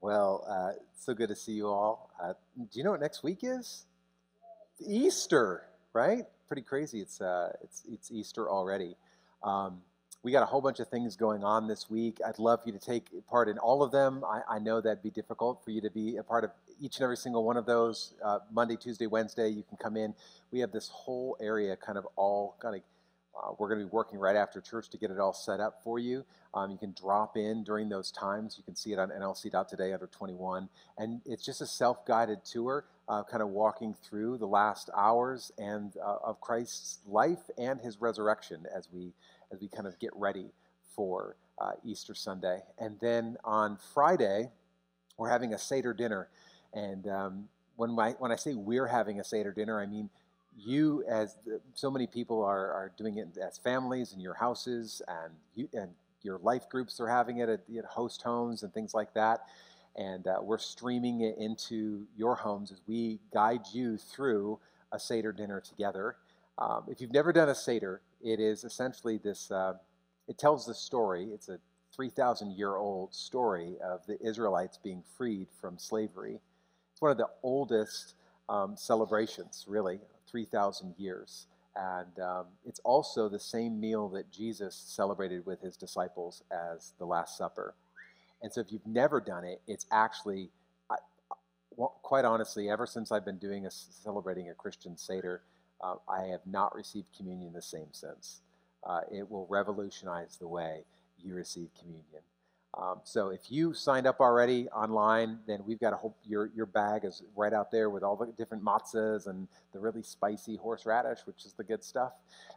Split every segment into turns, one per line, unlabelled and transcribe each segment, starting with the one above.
Well, uh, so good to see you all. Uh, do you know what next week is? Easter, right? Pretty crazy. It's uh, it's it's Easter already. Um, we got a whole bunch of things going on this week. I'd love for you to take part in all of them. I, I know that'd be difficult for you to be a part of each and every single one of those. Uh, Monday, Tuesday, Wednesday, you can come in. We have this whole area kind of all kind of uh, we're going to be working right after church to get it all set up for you. Um, you can drop in during those times. You can see it on nlc.today under 21. And it's just a self guided tour, uh, kind of walking through the last hours and uh, of Christ's life and his resurrection as we, as we kind of get ready for uh, Easter Sunday. And then on Friday, we're having a Seder dinner. And um, when, my, when I say we're having a Seder dinner, I mean you, as the, so many people are, are doing it as families in your houses, and you and your life groups are having it at, at host homes and things like that. And uh, we're streaming it into your homes as we guide you through a Seder dinner together. Um, if you've never done a Seder, it is essentially this, uh, it tells the story. It's a 3,000 year old story of the Israelites being freed from slavery. It's one of the oldest um, celebrations, really, 3,000 years. And um, it's also the same meal that Jesus celebrated with his disciples as the Last Supper. And so if you've never done it, it's actually, I, quite honestly, ever since I've been doing a celebrating a Christian Seder, uh, I have not received communion in the same since. Uh, it will revolutionize the way you receive communion. Um, so if you signed up already online, then we've got a whole your your bag is right out there with all the different matzahs and the really spicy horseradish, which is the good stuff,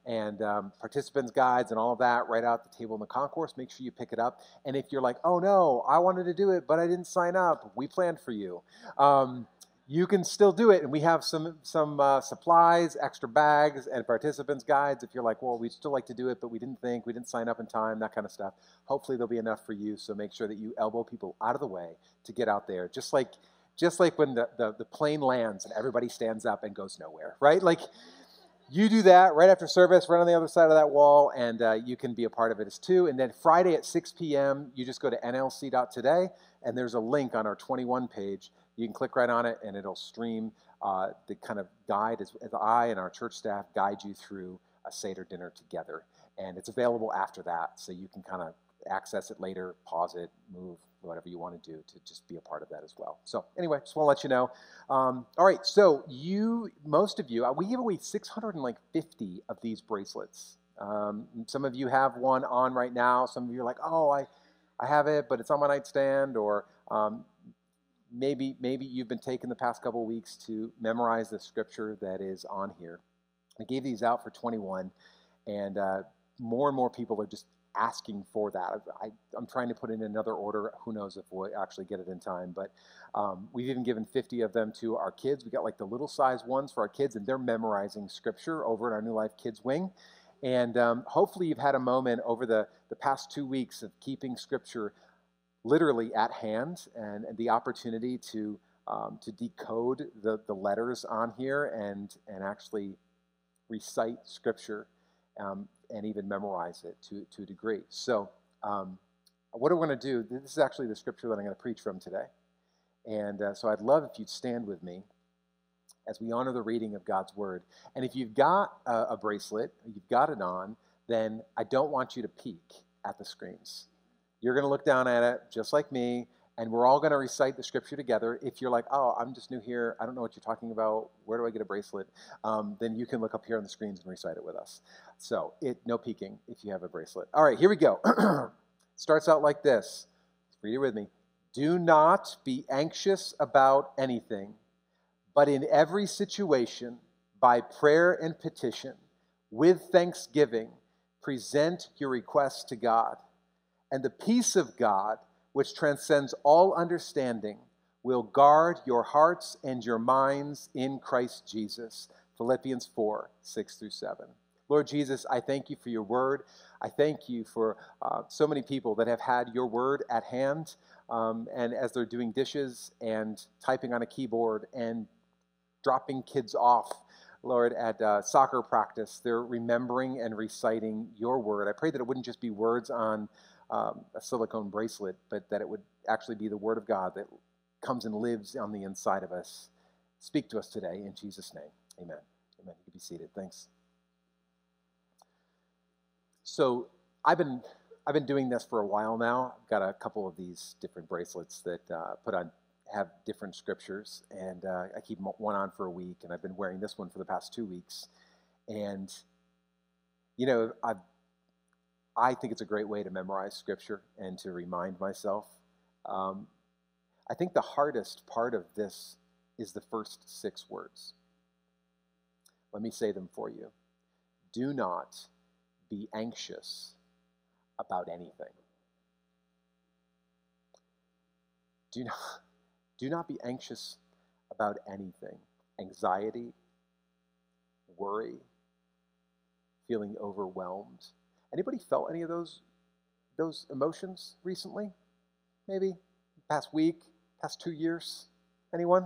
and um, participants guides and all of that right out the table in the concourse. Make sure you pick it up. And if you're like, oh no, I wanted to do it, but I didn't sign up, we planned for you. Um, you can still do it. And we have some some uh, supplies, extra bags, and participants guides. If you're like, well, we'd still like to do it, but we didn't think, we didn't sign up in time, that kind of stuff. Hopefully, there'll be enough for you. So make sure that you elbow people out of the way to get out there. Just like just like when the, the, the plane lands and everybody stands up and goes nowhere, right? Like you do that right after service, right on the other side of that wall, and uh, you can be a part of it as too. And then Friday at 6 p.m., you just go to nlc.today, and there's a link on our 21 page you can click right on it and it'll stream uh, the kind of guide as, as I and our church staff guide you through a Seder dinner together. And it's available after that, so you can kind of access it later, pause it, move, whatever you want to do to just be a part of that as well. So anyway, just want to let you know. Um, all right, so you, most of you, uh, we give away 650 of these bracelets. Um, some of you have one on right now. Some of you are like, oh, I, I have it, but it's on my nightstand, or um, maybe maybe you've been taking the past couple weeks to memorize the scripture that is on here. I gave these out for 21, and uh, more and more people are just asking for that. I, am trying to put in another order. Who knows if we'll actually get it in time? But um, we've even given 50 of them to our kids. We got like the little size ones for our kids, and they're memorizing scripture over at our New Life Kids Wing. And um, hopefully, you've had a moment over the, the past two weeks of keeping scripture literally at hand and, and the opportunity to, um, to decode the, the letters on here and, and actually recite scripture um, and even memorize it to, to a degree. So, um, what I'm going to do, this is actually the scripture that I'm going to preach from today. And uh, so I'd love if you'd stand with me as we honor the reading of God's word. And if you've got a, a bracelet, you've got it on, then I don't want you to peek at the screens. You're going to look down at it just like me, and we're all going to recite the scripture together. If you're like, oh, I'm just new here, I don't know what you're talking about, where do I get a bracelet? Um, then you can look up here on the screens and recite it with us. So, it no peeking if you have a bracelet. All right, here we go. Starts out like this. Read it with me. Do not be anxious about anything, but in every situation, by prayer and petition, with thanksgiving, present your requests to God and the peace of God, which transcends all understanding, will guard your hearts and your minds in Christ Jesus. Philippians 4 6 through 7. Lord Jesus, I thank you for your word. I thank you for uh, so many people that have had your word at hand. Um, and as they're doing dishes and typing on a keyboard and dropping kids off, Lord, at uh, soccer practice, they're remembering and reciting your word. I pray that it wouldn't just be words on um, a silicone bracelet, but that it would actually be the Word of God that comes and lives on the inside of us. Speak to us today in Jesus' name. Amen. Amen. You can be seated. Thanks. So I've been I've been doing this for a while now. I've got a couple of these different bracelets that uh, put on have different scriptures, and uh, I keep one on for a week, and I've been wearing this one for the past two weeks. And you know, I I think it's a great way to memorize scripture and to remind myself. Um, I think the hardest part of this is the first six words. Let me say them for you. Do not be anxious about anything. Do not, do not be anxious about anything. Anxiety, worry, feeling overwhelmed. Anybody felt any of those those emotions recently? Maybe past week, past 2 years? Anyone?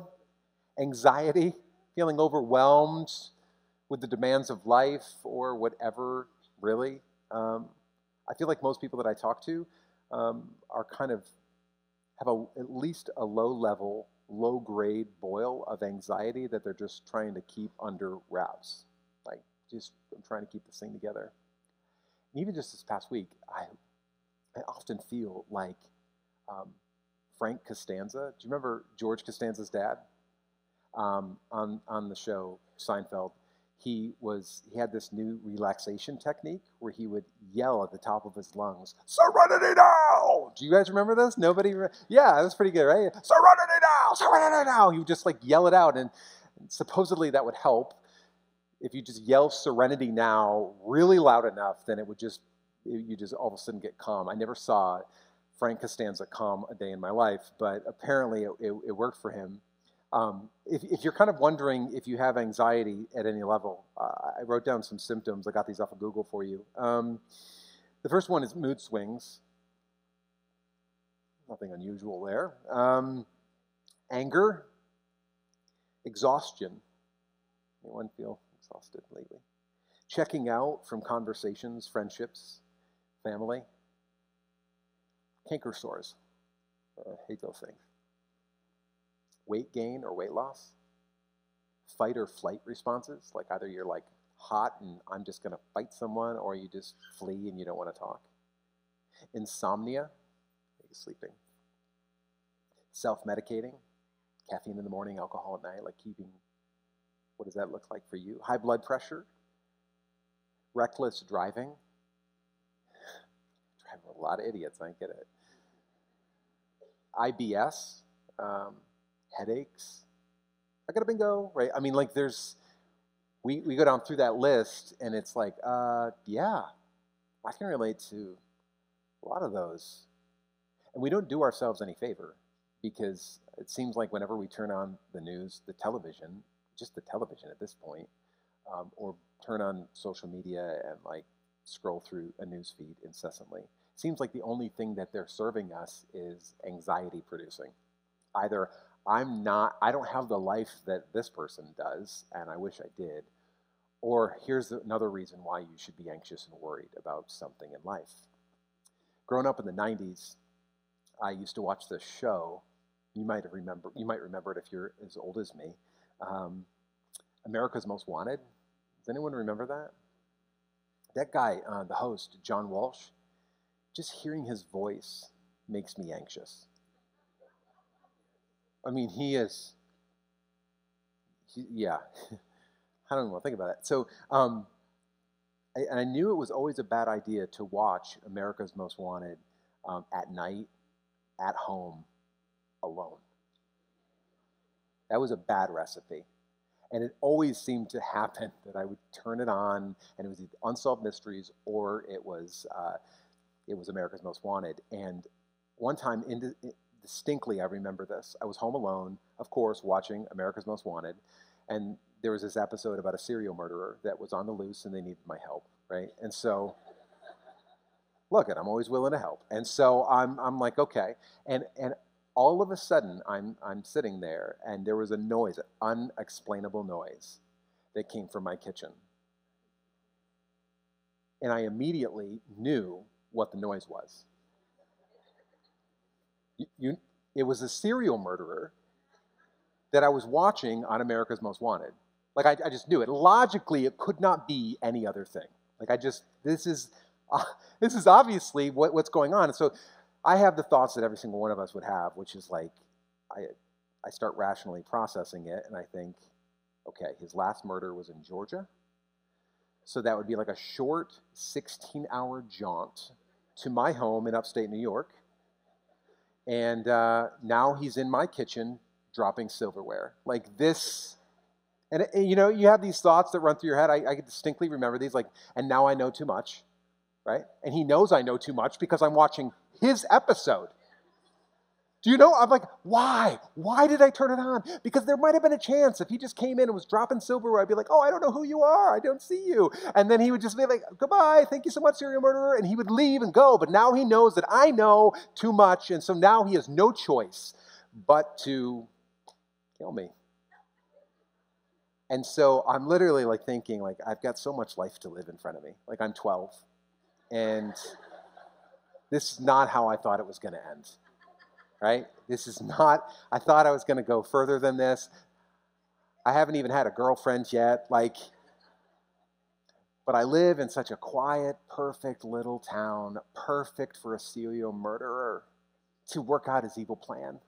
Anxiety, feeling overwhelmed with the demands of life or whatever, really? Um, I feel like most people that I talk to um, are kind of have a, at least a low level, low grade boil of anxiety that they're just trying to keep under wraps. Like, just I'm trying to keep this thing together. Even just this past week, I, I often feel like um, Frank Costanza. Do you remember George Costanza's dad um, on on the show Seinfeld? he was he had this new relaxation technique where he would yell at the top of his lungs, "Serenity now!" Do you guys remember this? Nobody? Re- yeah, it was pretty good, right? Serenity now! Serenity now! He would just like yell it out, and supposedly that would help. If you just yell "Serenity now" really loud enough, then it would just you just all of a sudden get calm. I never saw Frank Costanza calm a day in my life, but apparently it, it, it worked for him. Um, if, if, you're kind of wondering if you have anxiety at any level, uh, I wrote down some symptoms. I got these off of Google for you. Um, the first one is mood swings. Nothing unusual there. Um, anger, exhaustion. Anyone feel exhausted lately? Checking out from conversations, friendships, family. Canker sores. I hate those things weight gain or weight loss, fight or flight responses, like either you're like hot and I'm just going to fight someone, or you just flee and you don't want to talk. Insomnia, sleeping. Self medicating, caffeine in the morning, alcohol at night, like keeping, what does that look like for you? High blood pressure, reckless driving. Driving a lot of idiots, I get it. IBS, um, headaches. I got a bingo, right? I mean, like, there's, we, we go down through that list, and it's like, uh, yeah, I can relate to a lot of those. And we don't do ourselves any favor because it seems like whenever we turn on the news, the television, just the television at this point, um, or turn on social media and like scroll through a news feed incessantly, seems like the only thing that they're serving us is anxiety producing. Either I'm not, I don't have the life that this person does, and I wish I did. Or here's another reason why you should be anxious and worried about something in life. Growing up in the 90s, I used to watch this show. You might remember, you might remember it if you're as old as me. Um, America's Most Wanted. Does anyone remember that? That guy, uh, the host, John Walsh, just hearing his voice makes me anxious. I mean, he is, he, yeah. I don't even want to think about that. So, um, I, and I knew it was always a bad idea to watch America's Most Wanted um, at night, at home, alone. That was a bad recipe. And it always seemed to happen that I would turn it on, and it was Unsolved Mysteries or it was uh, it was America's Most Wanted. And one time, in, distinctly, I remember this. I was home alone, of course, watching America's Most Wanted, and there was this episode about a serial murderer that was on the loose and they needed my help, right? And so, look, and I'm always willing to help. And so I'm, I'm like, okay. And, and all of a sudden, I'm, I'm sitting there, and there was a noise, an unexplainable noise that came from my kitchen. And I immediately knew what the noise was. You, you, it was a serial murderer that I was watching on America's Most Wanted. Like I, I just knew it. Logically, it could not be any other thing. Like I just, this is, uh, this is obviously what, what's going on. And so I have the thoughts that every single one of us would have, which is like, I, I start rationally processing it, and I think, okay, his last murder was in Georgia. So that would be like a short 16 hour jaunt to my home in upstate New York. And uh, now he's in my kitchen dropping silverware. Like this, and, and, you know, you have these thoughts that run through your head. I, I distinctly remember these, like, and now I know too much, right? And he knows I know too much because I'm watching his episode. Do you know? I'm like, why? Why did I turn it on? Because there might have been a chance if he just came in and was dropping silverware, I'd be like, oh, I don't know who you are. I don't see you. And then he would just be like, goodbye. Thank you so much, serial murderer. And he would leave and go. But now he knows that I know too much. And so now he has no choice but to kill me. And so I'm literally like thinking, like, I've got so much life to live in front of me. Like, I'm 12. And this is not how I thought it was going to end right? This is not, I thought I was going to go further than this. I haven't even had a girlfriend yet. Like, but I live in such a quiet, perfect little town, perfect for a serial murderer to work out his evil plan.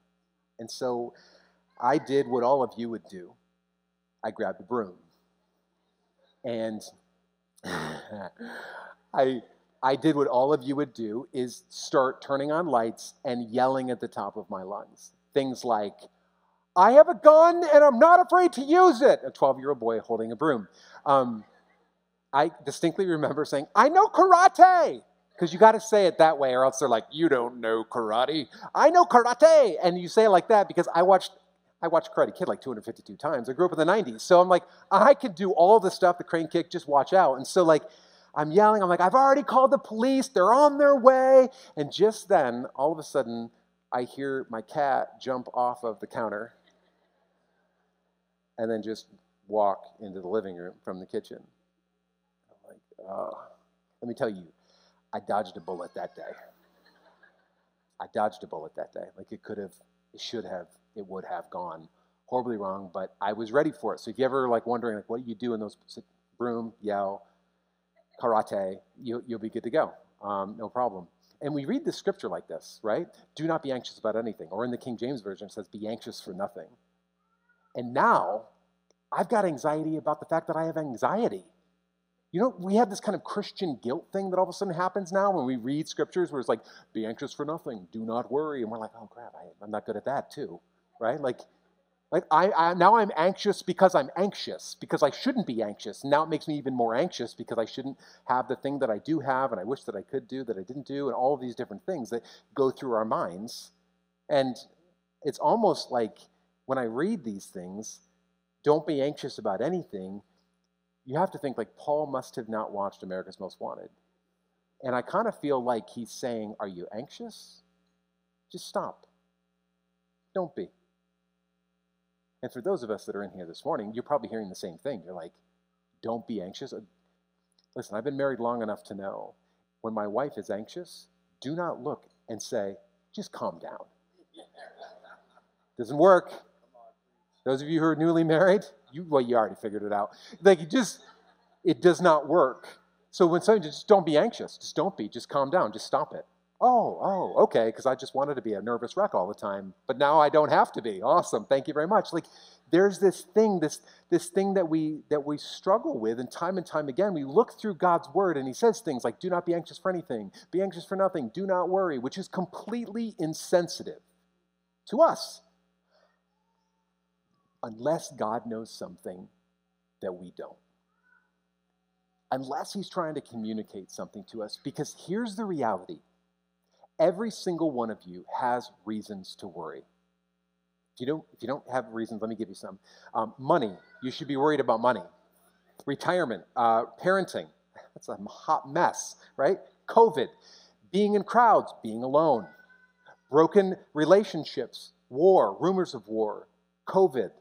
And so I did what all of you would do I grabbed a broom. And I I did what all of you would do is start turning on lights and yelling at the top of my lungs. Things like, I have a gun and I'm not afraid to use it. A 12 year old boy holding a broom. Um, I distinctly remember saying, I know karate. Because you got to say it that way, or else they're like, you don't know karate. I know karate. And you say it like that because I watched I watched Karate Kid like 252 times. I grew up in the 90s. So I'm like, I can do all the stuff, the crane kick, just watch out. And so, like, I'm yelling. I'm like, I've already called the police. They're on their way. And just then, all of a sudden, I hear my cat jump off of the counter and then just walk into the living room from the kitchen. I'm like, oh. Let me tell you, I dodged a bullet that day. I dodged a bullet that day. Like it could have, it should have, it would have gone horribly wrong, but I was ready for it. So if you ever like wondering like what do you do in those broom, yell, karate, you, will be good to go. Um, no problem. And we read the scripture like this, right? Do not be anxious about anything. Or in the King James Version, it says, be anxious for nothing. And now, I've got anxiety about the fact that I have anxiety. You know, we have this kind of Christian guilt thing that all of a sudden happens now when we read scriptures where it's like, be anxious for nothing, do not worry. And we're like, oh, crap, I, I'm not good at that too, right? Like, like I, I, now I'm anxious because I'm anxious because I shouldn't be anxious. Now it makes me even more anxious because I shouldn't have the thing that I do have and I wish that I could do that I didn't do and all of these different things that go through our minds. And it's almost like when I read these things, don't be anxious about anything. You have to think like Paul must have not watched America's Most Wanted. And I kind of feel like he's saying, Are you anxious? Just stop. Don't be. And for those of us that are in here this morning, you're probably hearing the same thing. You're like, don't be anxious. Uh, listen, I've been married long enough to know when my wife is anxious, do not look and say, just calm down. Doesn't work. Those of you who are newly married, you well, you already figured it out. Like it just it does not work. So when somebody just don't be anxious, just don't be, just calm down, just stop it. Oh, oh, okay, because I just wanted to be a nervous wreck all the time, but now I don't have to be. Awesome, thank you very much. Like, there's this thing, this this thing that we that we struggle with, and time and time again, we look through God's word, and He says things like, "Do not be anxious for anything, be anxious for nothing, do not worry," which is completely insensitive to us, unless God knows something that we don't unless he's trying to communicate something to us. Because here's the reality Every single one of you has reasons to worry. If you don't, if you don't have reasons, let me give you some. Um, money, you should be worried about money. Retirement, uh, parenting, that's a hot mess, right? COVID, being in crowds, being alone, broken relationships, war, rumors of war, COVID,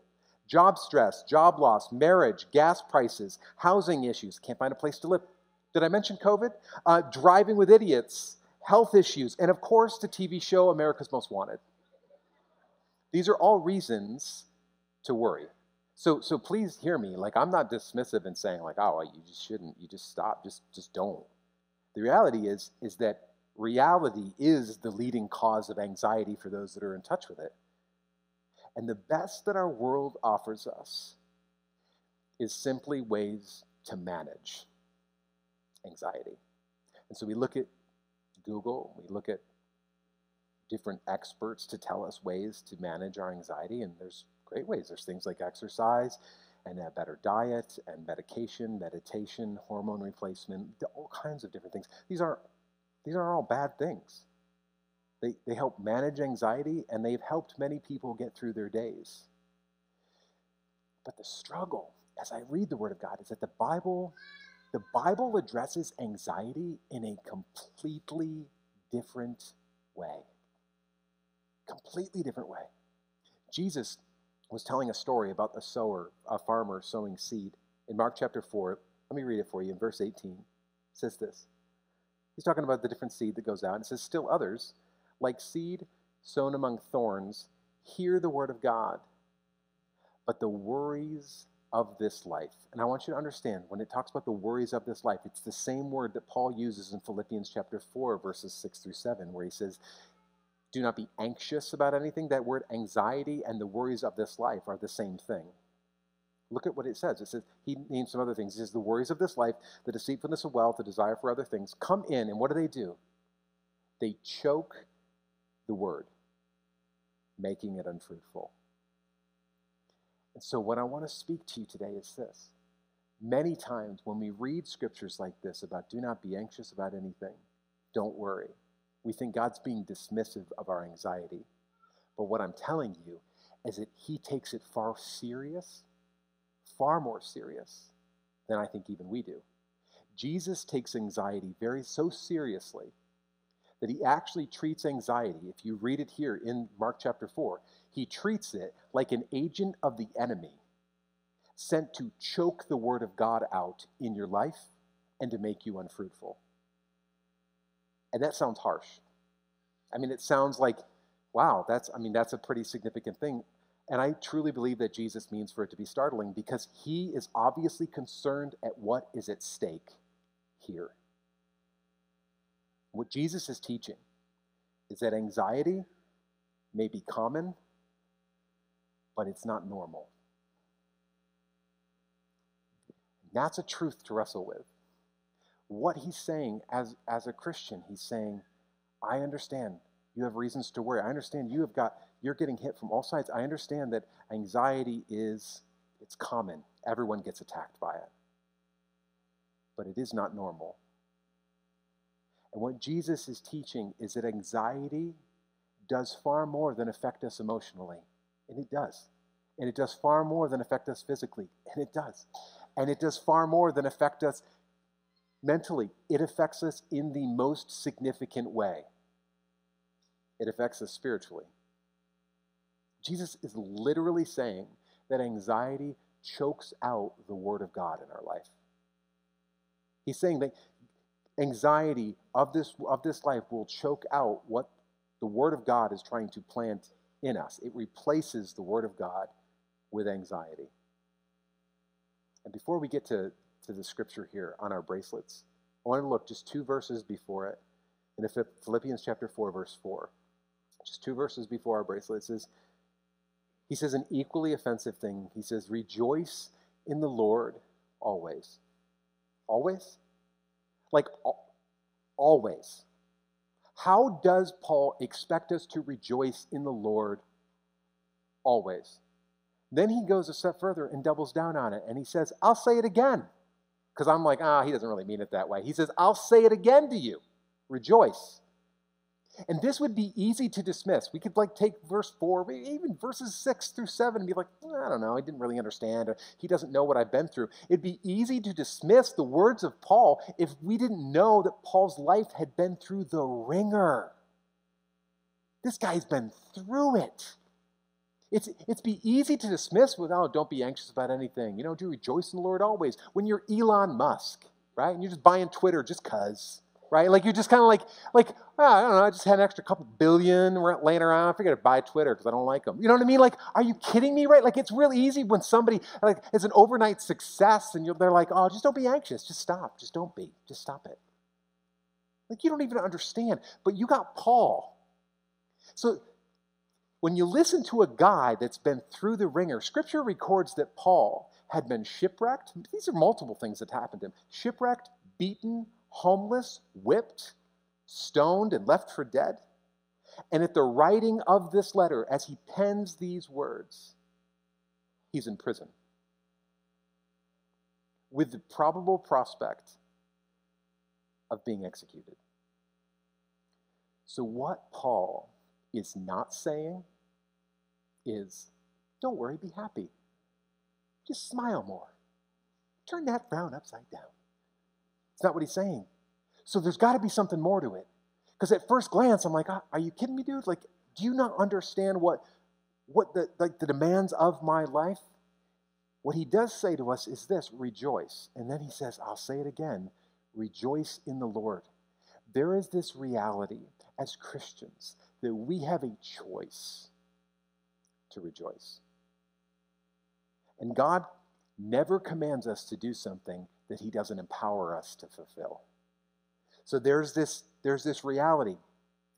job stress, job loss, marriage, gas prices, housing issues, can't find a place to live. Did I mention COVID? Uh, driving with idiots, health issues, and of course, the TV show America's Most Wanted. These are all reasons to worry. So, so please hear me. Like, I'm not dismissive in saying, like, oh, you just shouldn't. You just stop. Just, just don't. The reality is, is that reality is the leading cause of anxiety for those that are in touch with it. And the best that our world offers us is simply ways to manage anxiety. And so we look at Google, we look at different experts to tell us ways to manage our anxiety, and there's great ways. There's things like exercise and a better diet and medication, meditation, hormone replacement, all kinds of different things. These aren't these aren't all bad things. They, they help manage anxiety and they've helped many people get through their days. But the struggle, as I read the Word of God, is that the Bible, the Bible addresses anxiety in a completely different way. Completely different way. Jesus was telling a story about a sower, a farmer sowing seed. In Mark chapter 4, let me read it for you in verse 18. It says this. He's talking about the different seed that goes out. It says, Still others, like seed sown among thorns, hear the word of God, but the worries of this life. And I want you to understand when it talks about the worries of this life, it's the same word that Paul uses in Philippians chapter 4, verses 6 through 7, where he says, do not be anxious about anything. That word anxiety and the worries of this life are the same thing. Look at what it says. It says, he names some other things. He says, the worries of this life, the deceitfulness of wealth, the desire for other things come in, and what do they do? They choke the word, making it unfruitful. And so, what I want to speak to you today is this. Many times when we read scriptures like this about do not be anxious about anything, don't worry we think God's being dismissive of our anxiety. But what I'm telling you is that He takes it far serious, far more serious than I think even we do. Jesus takes anxiety very so seriously that he actually treats anxiety, if you read it here in Mark chapter 4, he treats it like an agent of the enemy sent to choke the word of God out in your life and to make you unfruitful. And that sounds harsh. I mean, it sounds like, wow, that's, I mean, that's a pretty significant thing. And I truly believe that Jesus means for it to be startling because he is obviously concerned at what is at stake here. What Jesus is teaching is that anxiety may be common, but it's not normal. That's a truth to wrestle with what he's saying as, as a Christian, he's saying, I understand you have reasons to worry. I understand you have got, you're getting hit from all sides. I understand that anxiety is, it's common. Everyone gets attacked by it. But it is not normal. And what Jesus is teaching is that anxiety does far more than affect us emotionally. And it does. And it does far more than affect us physically. And it does. And it does far more than affect us mentally, it affects us in the most significant way. It affects us spiritually. Jesus is literally saying that anxiety chokes out the Word of God in our life. He's saying that anxiety of this, of this life will choke out what the Word of God is trying to plant in us. It replaces the Word of God with anxiety. And before we get to to the scripture here on our bracelets. I want to look just two verses before it. In Philippians chapter 4, verse 4. Just two verses before our bracelets says, he says an equally offensive thing. He says, Rejoice in the Lord always. Always? Like always. How does Paul expect us to rejoice in the Lord always? Then he goes a step further and doubles down on it and he says, I'll say it again. Because I'm like, ah, he doesn't really mean it that way. He says, I'll say it again to you. Rejoice. And this would be easy to dismiss. We could like take verse 4, even verses 6 through 7 and be like, mm, I don't know, I didn't really understand, or he doesn't know what I've been through. It'd be easy to dismiss the words of Paul if we didn't know that Paul's life had been through the ringer. This guy's been through it. It's, it's be easy to dismiss with, oh, don't be anxious about anything. You know, do rejoice in the Lord always. When you're Elon Musk, right? And you're just buying Twitter just because, right? Like you're just kind of like, like oh, I don't know, I just had an extra couple billion laying around. I figured I'd buy Twitter because I don't like them. You know what I mean? Like, are you kidding me, right? Like it's real easy when somebody like is an overnight success and they're like, oh, just don't be anxious, just stop, just don't be, just stop it. Like you don't even understand. But you got Paul. So when you listen to a guy that's been through the ringer, scripture records that Paul had been shipwrecked. These are multiple things that happened to him shipwrecked, beaten, homeless, whipped, stoned, and left for dead. And at the writing of this letter, as he pens these words, he's in prison with the probable prospect of being executed. So, what Paul is not saying is don't worry, be happy. Just smile more. Turn that frown upside down. It's not what he's saying. So there's got to be something more to it. Because at first glance, I'm like, ah, are you kidding me, dude? Like, do you not understand what, what the, like the demands of my life? What he does say to us is this rejoice. And then he says, I'll say it again rejoice in the Lord. There is this reality as Christians that we have a choice to rejoice. And God never commands us to do something that he doesn't empower us to fulfill. So there's this, there's this reality,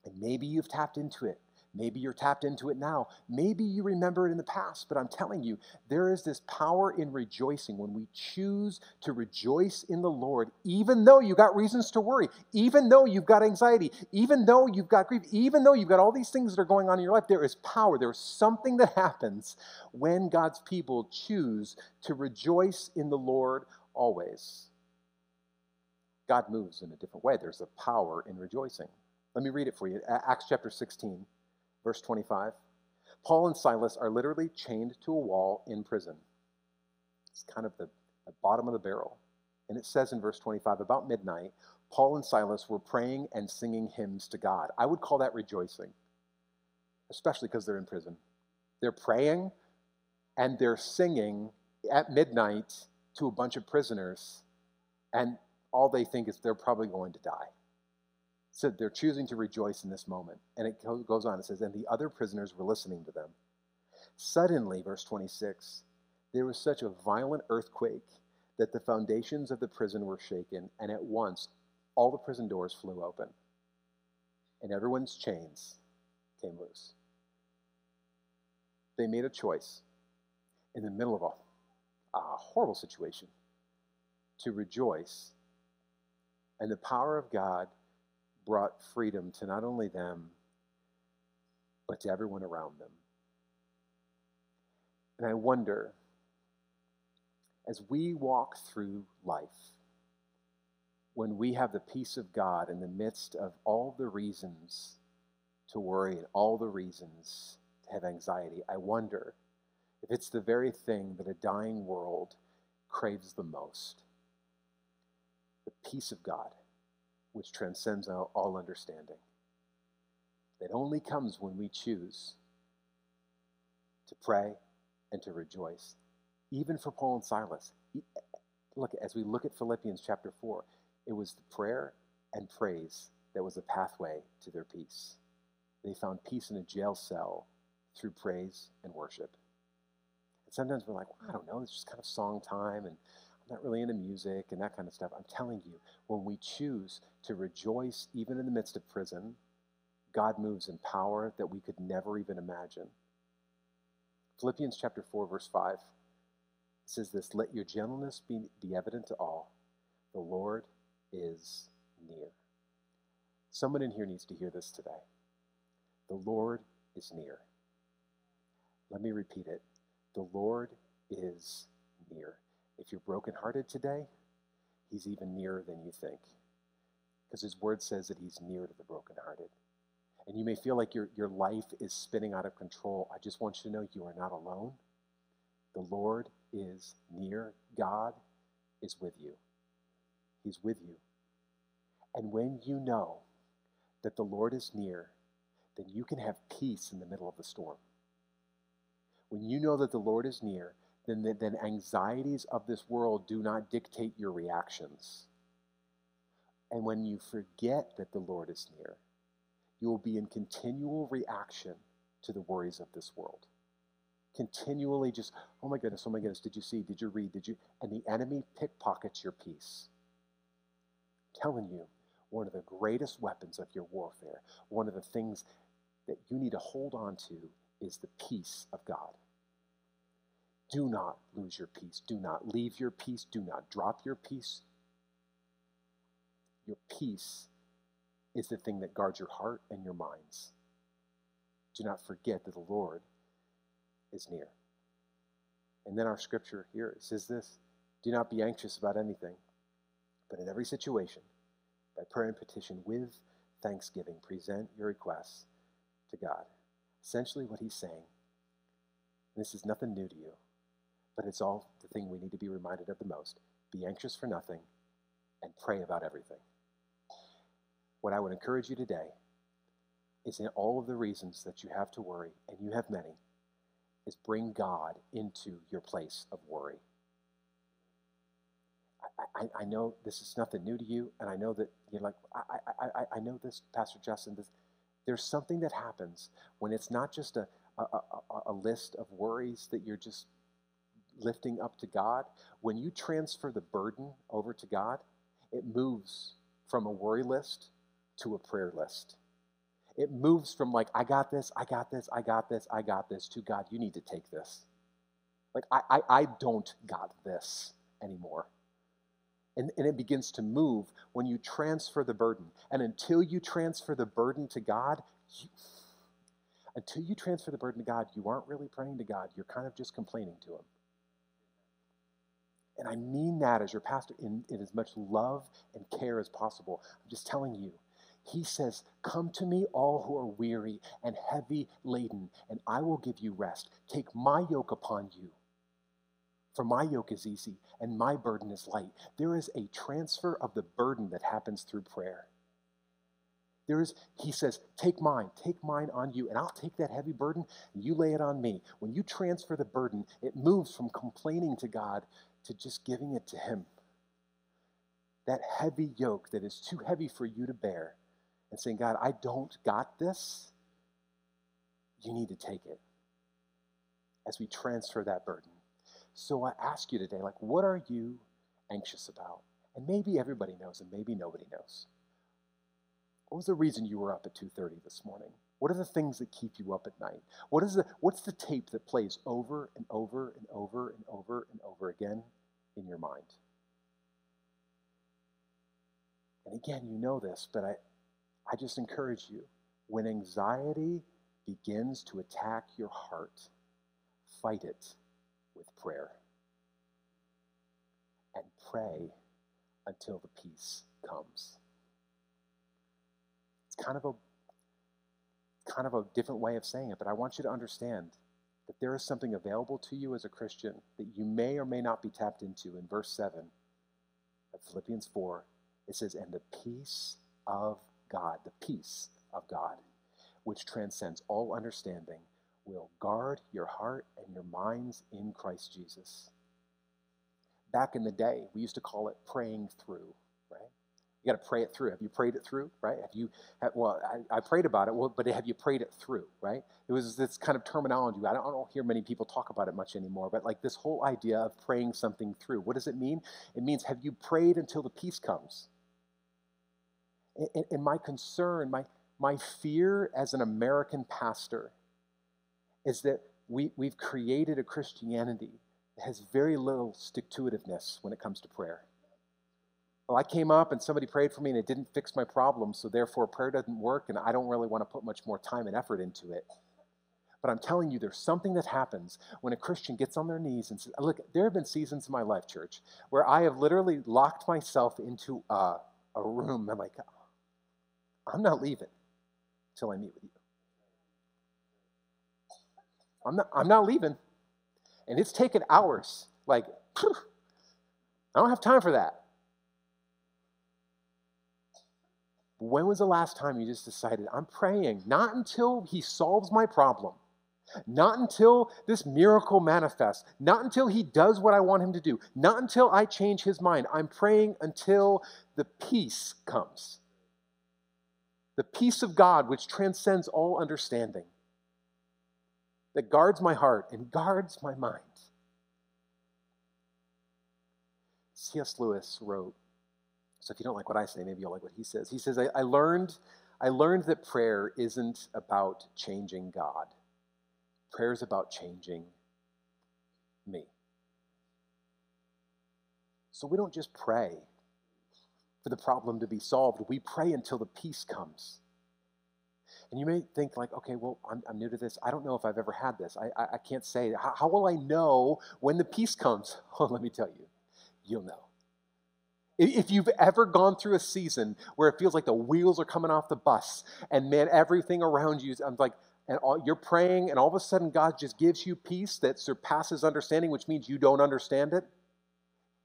and maybe you've tapped into it. Maybe you're tapped into it now. Maybe you remember it in the past, but I'm telling you, there is this power in rejoicing when we choose to rejoice in the Lord, even though you've got reasons to worry, even though you've got anxiety, even though you've got grief, even though you've got all these things that are going on in your life. There is power. There is something that happens when God's people choose to rejoice in the Lord always. God moves in a different way. There's a power in rejoicing. Let me read it for you. Acts chapter 16. Verse 25 Paul and Silas are literally chained to a wall in prison. It's kind of the, the bottom of the barrel. And it says in verse 25 about midnight, Paul and Silas were praying and singing hymns to God. I would call that rejoicing, especially because they're in prison. They're praying and they're singing at midnight to a bunch of prisoners, and all they think is they're probably going to die So they're choosing to rejoice in this moment. And it goes on, it says, and the other prisoners were listening to them. Suddenly, verse 26, there was such a violent earthquake that the foundations of the prison were shaken, and at once all the prison doors flew open, and everyone's chains came loose. They made a choice in the middle of a, a horrible situation to rejoice, and the power of God brought freedom to not only them, but to everyone around them. And I wonder, as we walk through life, when we have the peace of God in the midst of all the reasons to worry and all the reasons to have anxiety, I wonder if it's the very thing that a dying world craves the most the peace of God which transcends all understanding. That only comes when we choose to pray and to rejoice. Even for Paul and Silas. Look, as we look at Philippians chapter 4, it was the prayer and praise that was a pathway to their peace. They found peace in a jail cell through praise and worship. Sometimes we're like, well, I don't know, it's just kind of song time and I'm not really into music and that kind of stuff. I'm telling you, when we choose to rejoice even in the midst of prison, God moves in power that we could never even imagine. Philippians chapter 4, verse 5 says this Let your gentleness be, be evident to all. The Lord is near. Someone in here needs to hear this today. The Lord is near. Let me repeat it. The Lord is near. If you're brokenhearted today, He's even nearer than you think. Because His Word says that He's near to the brokenhearted. And you may feel like your, your life is spinning out of control. I just want you to know you are not alone. The Lord is near. God is with you. He's with you. And when you know that the Lord is near, then you can have peace in the middle of the storm. When you know that the Lord is near, then, then anxieties of this world do not dictate your reactions. And when you forget that the Lord is near, you will be in continual reaction to the worries of this world. Continually just, oh my goodness, oh my goodness, did you see? Did you read? Did you? And the enemy pickpockets your peace. I'm telling you, one of the greatest weapons of your warfare, one of the things that you need to hold on to is the peace of God. Do not lose your peace. Do not leave your peace. Do not drop your peace. Your peace is the thing that guards your heart and your minds. Do not forget that the Lord is near. And then our scripture here says this Do not be anxious about anything, but in every situation, by prayer and petition with thanksgiving, present your requests to God. Essentially, what he's saying, this is nothing new to you, but it's all the thing we need to be reminded of the most. Be anxious for nothing and pray about everything. What I would encourage you today is in all of the reasons that you have to worry, and you have many, is bring God into your place of worry. I, I, know this is nothing new to you, and I know that you're like, I, I, I know this, Pastor Justin. This, there's something that happens when it's not just a, a, a, a list of worries that you're just lifting up to God. When you transfer the burden over to God, it moves from a worry list to a prayer list. It moves from like, I got this, I got this, I got this, I got this, to God, you need to take this. Like, I, I, I don't got this anymore. And, and it begins to move when you transfer the burden. And until you transfer the burden to God, you, until you transfer the burden to God, you aren't really praying to God. You're kind of just complaining to Him. And I mean that as your pastor in, in as much love and care as possible. I'm just telling you, he says, Come to me, all who are weary and heavy laden, and I will give you rest. Take my yoke upon you. For my yoke is easy and my burden is light. There is a transfer of the burden that happens through prayer. There is, he says, take mine, take mine on you, and I'll take that heavy burden and you lay it on me. When you transfer the burden, it moves from complaining to God to just giving it to Him. That heavy yoke that is too heavy for you to bear, and saying, God, I don't got this, you need to take it as we transfer that burden. So I ask you today, like, what are you anxious about? And maybe everybody knows, and maybe nobody knows. What was the reason you were up at 2:30 this morning? What are the things that keep you up at night? What is the what's the tape that plays over and over and over and over and over again in your mind? And again, you know this, but I, I just encourage you when anxiety begins to attack your heart, fight it with prayer. And pray until the peace comes. It's kind of a kind of a different way of saying it, but I want you to understand that there is something available to you as a Christian that you may or may not be tapped into. In verse 7 of Philippians 4, it says, And the peace of God, the peace of God, which transcends all understanding, will guard your heart and your minds in Christ Jesus. Back in the day, we used to call it praying through, right? You got to pray it through. Have you prayed it through, right? Have you, have, well, I, I, prayed about it, well, but have you prayed it through, right? It was this kind of terminology. I don't, I don't hear many people talk about it much anymore, but like this whole idea of praying something through. What does it mean? It means have you prayed until the peace comes? And, and my concern, my, my fear as an American pastor is that we, we've created a Christianity that has very little stick to itiveness when it comes to prayer. Well, I came up and somebody prayed for me and it didn't fix my problem, so therefore prayer doesn't work and I don't really want to put much more time and effort into it. But I'm telling you, there's something that happens when a Christian gets on their knees and says, Look, there have been seasons in my life, church, where I have literally locked myself into a, a room. I'm like, I'm not leaving until I meet with you. I'm not, I'm not leaving. And it's taken hours. Like, I don't have time for that. When was the last time you just decided, I'm praying, not until he solves my problem, Not until this miracle manifests. Not until he does what I want him to do. Not until I change his mind. I'm praying until the peace comes. The peace of God, which transcends all understanding, that guards my heart and guards my mind. C.S. Lewis wrote, so if you don't like what I say, maybe you'll like what he says. He says, I, I learned, I learned that prayer isn't about changing God. Prayer is about changing me. So we don't just pray for the problem to be solved, we pray until the peace comes. And you may think, like, okay, well, I'm, I'm new to this. I don't know if I've ever had this. I, I, I can't say. How, how will I know when the peace comes? Oh, let me tell you, you'll know. If you've ever gone through a season where it feels like the wheels are coming off the bus and man, everything around you, I'm like, and all, you're praying, and all of a sudden God just gives you peace that surpasses understanding, which means you don't understand it,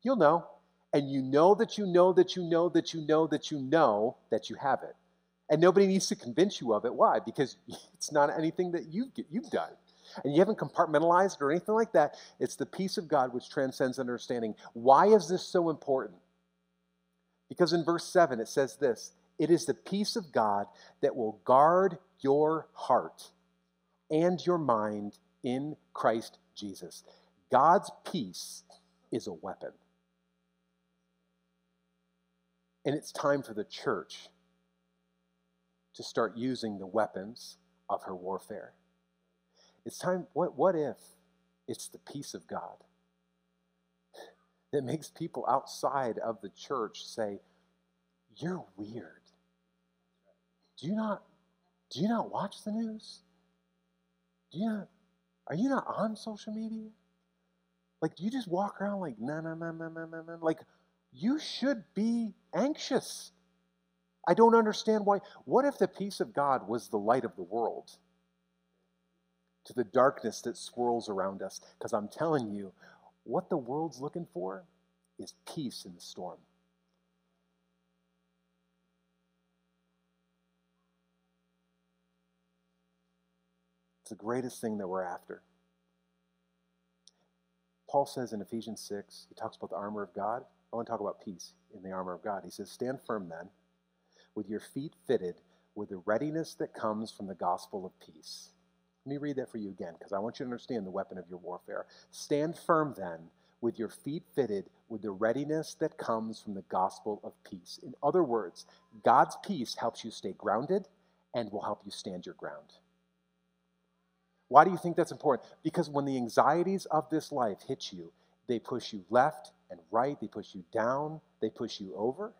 you'll know. And you know that you know that you know that you know that you know that you have it. And nobody needs to convince you of it. Why? Because it's not anything that you've, you've done. And you haven't compartmentalized it or anything like that. It's the peace of God which transcends understanding. Why is this so important? Because in verse 7 it says this It is the peace of God that will guard your heart and your mind in Christ Jesus. God's peace is a weapon. And it's time for the church to start using the weapons of her warfare. It's time, what, what if it's the peace of God that makes people outside of the church say, You're weird. Do you not do you not watch the news? Do you not, are you not on social media? Like, do you just walk around like, na na na na na na na? Like, you should be anxious. I don't understand why. What if the peace of God was the light of the world to the darkness that swirls around us? Because I'm telling you, what the world's looking for is peace in the storm. It's the greatest thing that we're after. Paul says in Ephesians 6, he talks about the armor of God. I want to talk about peace in the armor of God. He says, Stand firm then, with your feet fitted with the readiness that comes from the gospel of peace. Let me read that for you again, because I want you to understand the weapon of your warfare. Stand firm then, with your feet fitted with the readiness that comes from the gospel of peace. In other words, God's peace helps you stay grounded and will help you stand your ground. Why do you think that's important? Because when the anxieties of this life hit you, they push you left and right, they push you down, they push you over.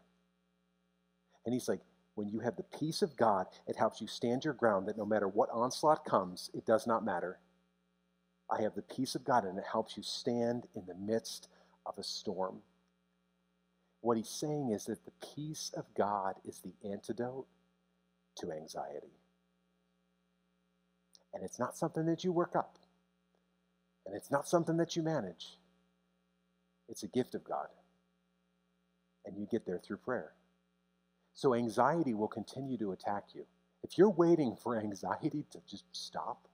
And he's like, when you have the peace of God, it helps you stand your ground that no matter what onslaught comes, it does not matter. I have the peace of God, and it helps you stand in the midst of a storm. What he's saying is that the peace of God is the antidote to anxiety. And it's not something that you work up. And it's not something that you manage. It's a gift of God. And you get there through prayer. So anxiety will continue to attack you. If you're waiting for anxiety to just stop,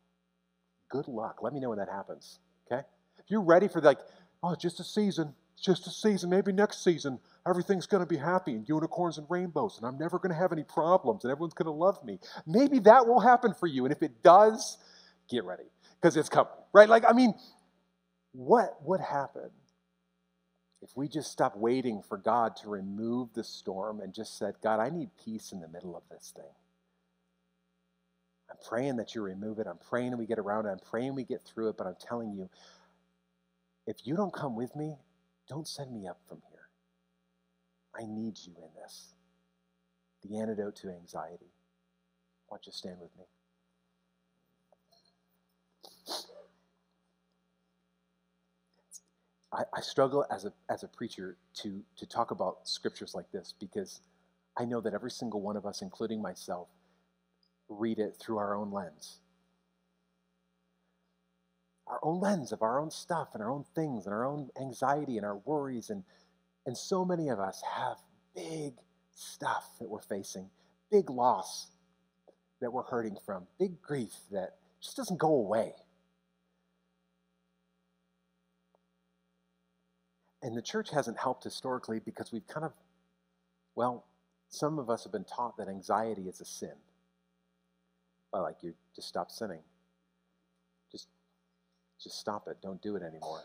good luck. Let me know when that happens. Okay? If you're ready for like, oh, just a season, just a season, maybe next season, everything's to be happy and unicorns and rainbows, and I'm never to have any problems, and everyone's to love me. Maybe that will happen for you. And if it does, get ready because it's coming, right? Like, I mean, what would happen if we just stop waiting for God to remove the storm and just said, God, I need peace in the middle of this thing? I'm praying that you remove it. I'm praying we get around it. I'm praying we get through it. But I'm telling you, if you don't come with me, don't send me up from here. I need you in this. The antidote to anxiety. Why don't you stand with me? I, I, struggle as a, as a preacher to, to talk about scriptures like this because I know that every single one of us, including myself, read it through our own lens our own lens of our own stuff and our own things and our own anxiety and our worries. And, and so many of us have big stuff that we're facing, big loss that we're hurting from, big grief that just doesn't go away. And the church hasn't helped historically because we've kind of, well, some of us have been taught that anxiety is a sin. Well, like you just stop sinning. Just just stop it. Don't do it anymore.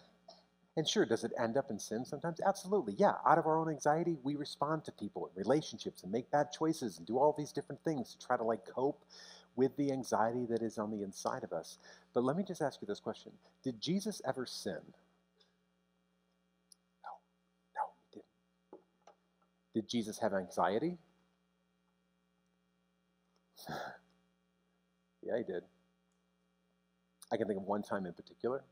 And sure, does it end up in sin sometimes? Absolutely. Yeah, out of our own anxiety, we respond to people and relationships and make bad choices and do all these different things to try to like cope with the anxiety that is on the inside of us. But let me just ask you this question Did Jesus ever sin? No, no, he didn't. Did Jesus have anxiety? yeah, he did. I can think of one time in particular.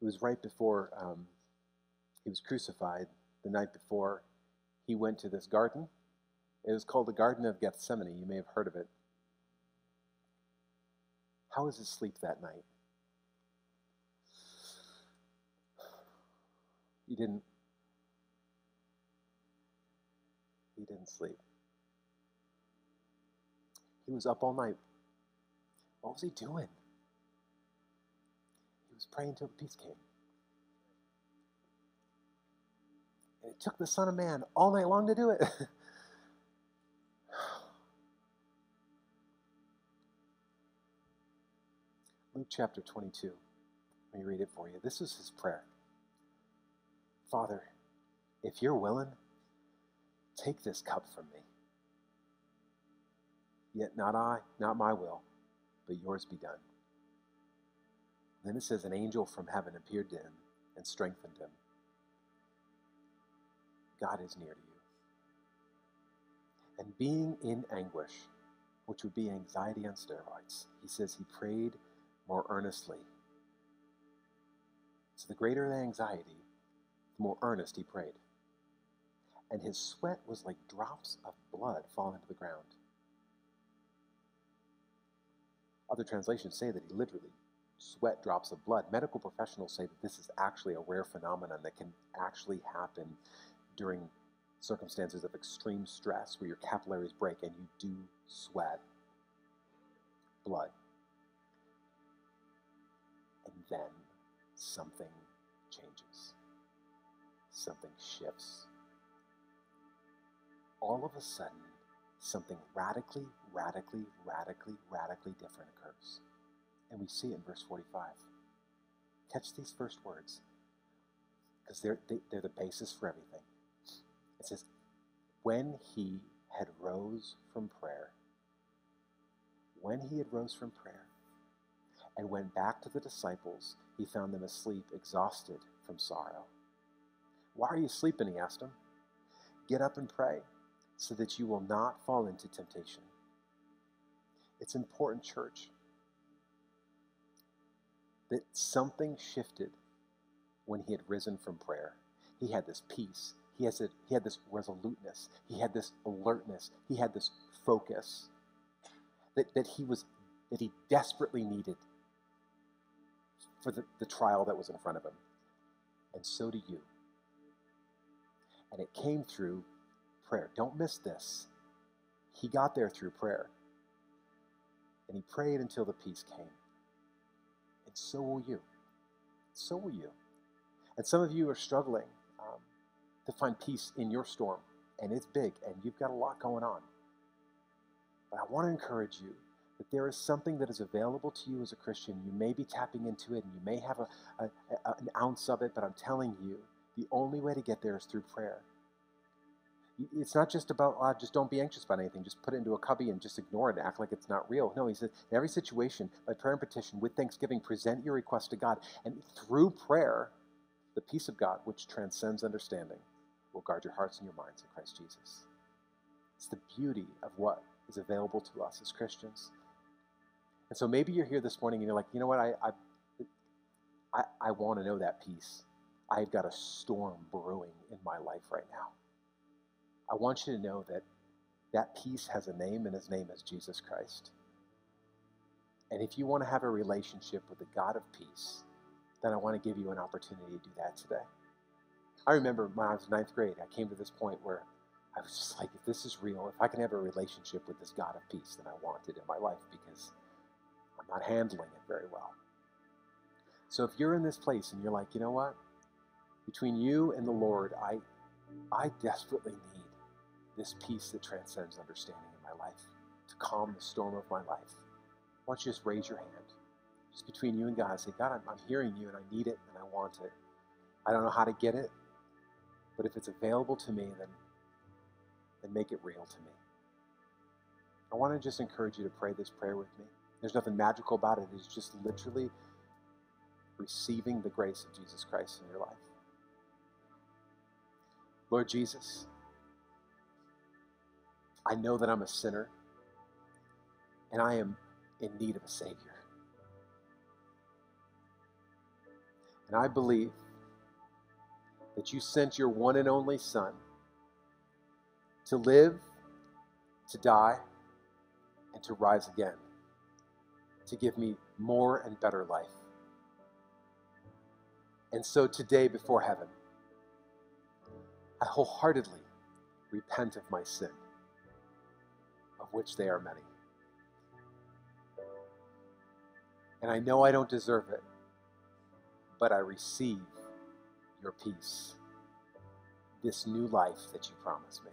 It was right before um, he was crucified, the night before. He went to this garden. It was called the Garden of Gethsemane. You may have heard of it. How was his sleep that night? He didn't. He didn't sleep. He was up all night. What was he doing? He was praying the peace came. And it took the Son of Man all night long to do it. Luke chapter 22. Let me read it for you. This is his prayer Father, if you're willing, take this cup from me. Yet not I, not my will, but yours be done. Then it says, An angel from heaven appeared to him and strengthened him. God is near to you. And being in anguish, which would be anxiety on steroids, he says he prayed more earnestly. So the greater the anxiety, the more earnest he prayed. And his sweat was like drops of blood falling to the ground. Other translations say that he literally sweat drops of blood. Medical professionals say that this is actually a rare phenomenon that can actually happen during circumstances of extreme stress where your capillaries break and you do sweat blood. And then something changes, something shifts. All of a sudden, something radically, radically, radically, radically different occurs. And we see it in verse 45. Catch these first words because they're, they, are they are the basis for everything. It says, When he had rose from prayer, when he had rose from prayer and went back to the disciples, he found them asleep, exhausted from sorrow. Why are you sleeping? He asked them. Get up and pray so that you will not fall into temptation. It's important, church, that something shifted when he had risen from prayer. He had this peace. He, has a, he had this resoluteness. He had this alertness. He had this focus that, that he was that he desperately needed for the, the trial that was in front of him. And so do you. And it came through prayer. Don't miss this. He got there through prayer. And he prayed until the peace came And so will you. So will you. And some of you are struggling um, to find peace in your storm, and it's big, and you've got a lot going on. But I want to encourage you that there is something that is available to you as a Christian. You may be tapping into it, and you may have a, a, a, an ounce of it, but I'm telling you, the only way to get there is through prayer. It's not just about, uh, just don't be anxious about anything. Just put it into a cubby and just ignore it act like it's not real. No, he says, in every situation, by prayer and petition, with thanksgiving, present your request to God. And through prayer, the peace of God, which transcends understanding, will guard your hearts and your minds in Christ Jesus. It's the beauty of what is available to us as Christians. And so maybe you're here this morning and you're like, you know what, I, I, I, I want to know that peace. I've got a storm brewing in my life right now. I want you to know that that peace has a name, and his name is Jesus Christ. And if you want to have a relationship with the God of peace, then I want to give you an opportunity to do that today. I remember when I was in ninth grade, I came to this point where I was just like, if this is real, if I can have a relationship with this God of peace, then I want it in my life because I'm not handling it very well. So if you're in this place and you're like, you know what? Between you and the Lord, I, I desperately need this peace that transcends understanding in my life to calm the storm of my life. Why don't you just raise your hand? Just between you and God, say, God, I'm, I'm hearing you and I need it and I want it. I don't know how to get it, but if it's available to me, then, then make it real to me. I want to just encourage you to pray this prayer with me. There's nothing magical about it. It's just literally receiving the grace of Jesus Christ in your life. Lord Jesus, I know that I'm a sinner and I am in need of a Savior. And I believe that you sent your one and only Son to live, to die, and to rise again, to give me more and better life. And so today, before heaven, I wholeheartedly repent of my sin, of which they are many. And I know I don't deserve it, but I receive your peace, this new life that you promised me.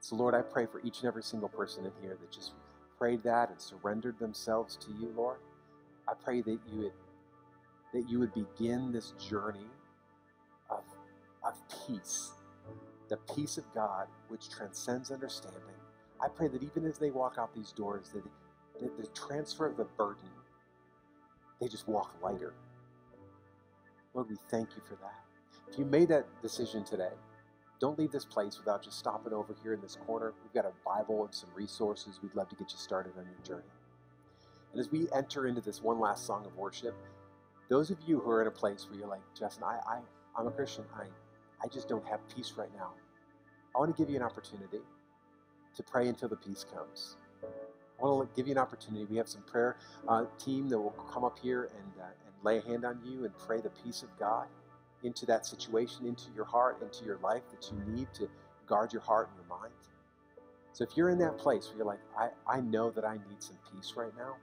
So, Lord, I pray for each and every single person in here that just prayed that and surrendered themselves to you, Lord. I pray that you would that you would begin this journey of, of peace, the peace of God which transcends understanding. I pray that even as they walk out these doors, that, that the transfer of the burden, they just walk lighter. Lord, we thank you for that. If you made that decision today, don't leave this place without just stopping over here in this corner. We've got a Bible and some resources. We'd love to get you started on your journey. And as we enter into this one last song of worship, those of you who are in a place where you're like, Justin, I, I, I'm a Christian. I, I just don't have peace right now. I want to give you an opportunity to pray until the peace comes. I want to give you an opportunity. We have some prayer uh, team that will come up here and, uh, and lay a hand on you and pray the peace of God into that situation, into your heart, into your life that you need to guard your heart and your mind. So if you're in that place where you're like, I, I know that I need some peace right now,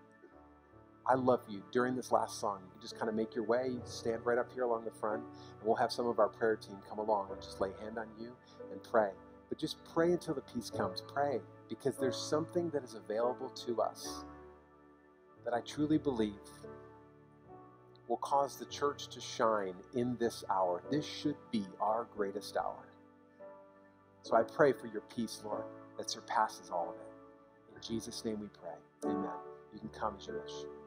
I love you. During this last song, you can just kind of make your way, stand right up here along the front, and we'll have some of our prayer team come along and just lay hand on you and pray. But just pray until the peace comes. Pray because there's something that is available to us that I truly believe will cause the church to shine in this hour. This should be our greatest hour. So I pray for your peace, Lord, that surpasses all of it. In Jesus' name we pray. Amen. You can come as you wish.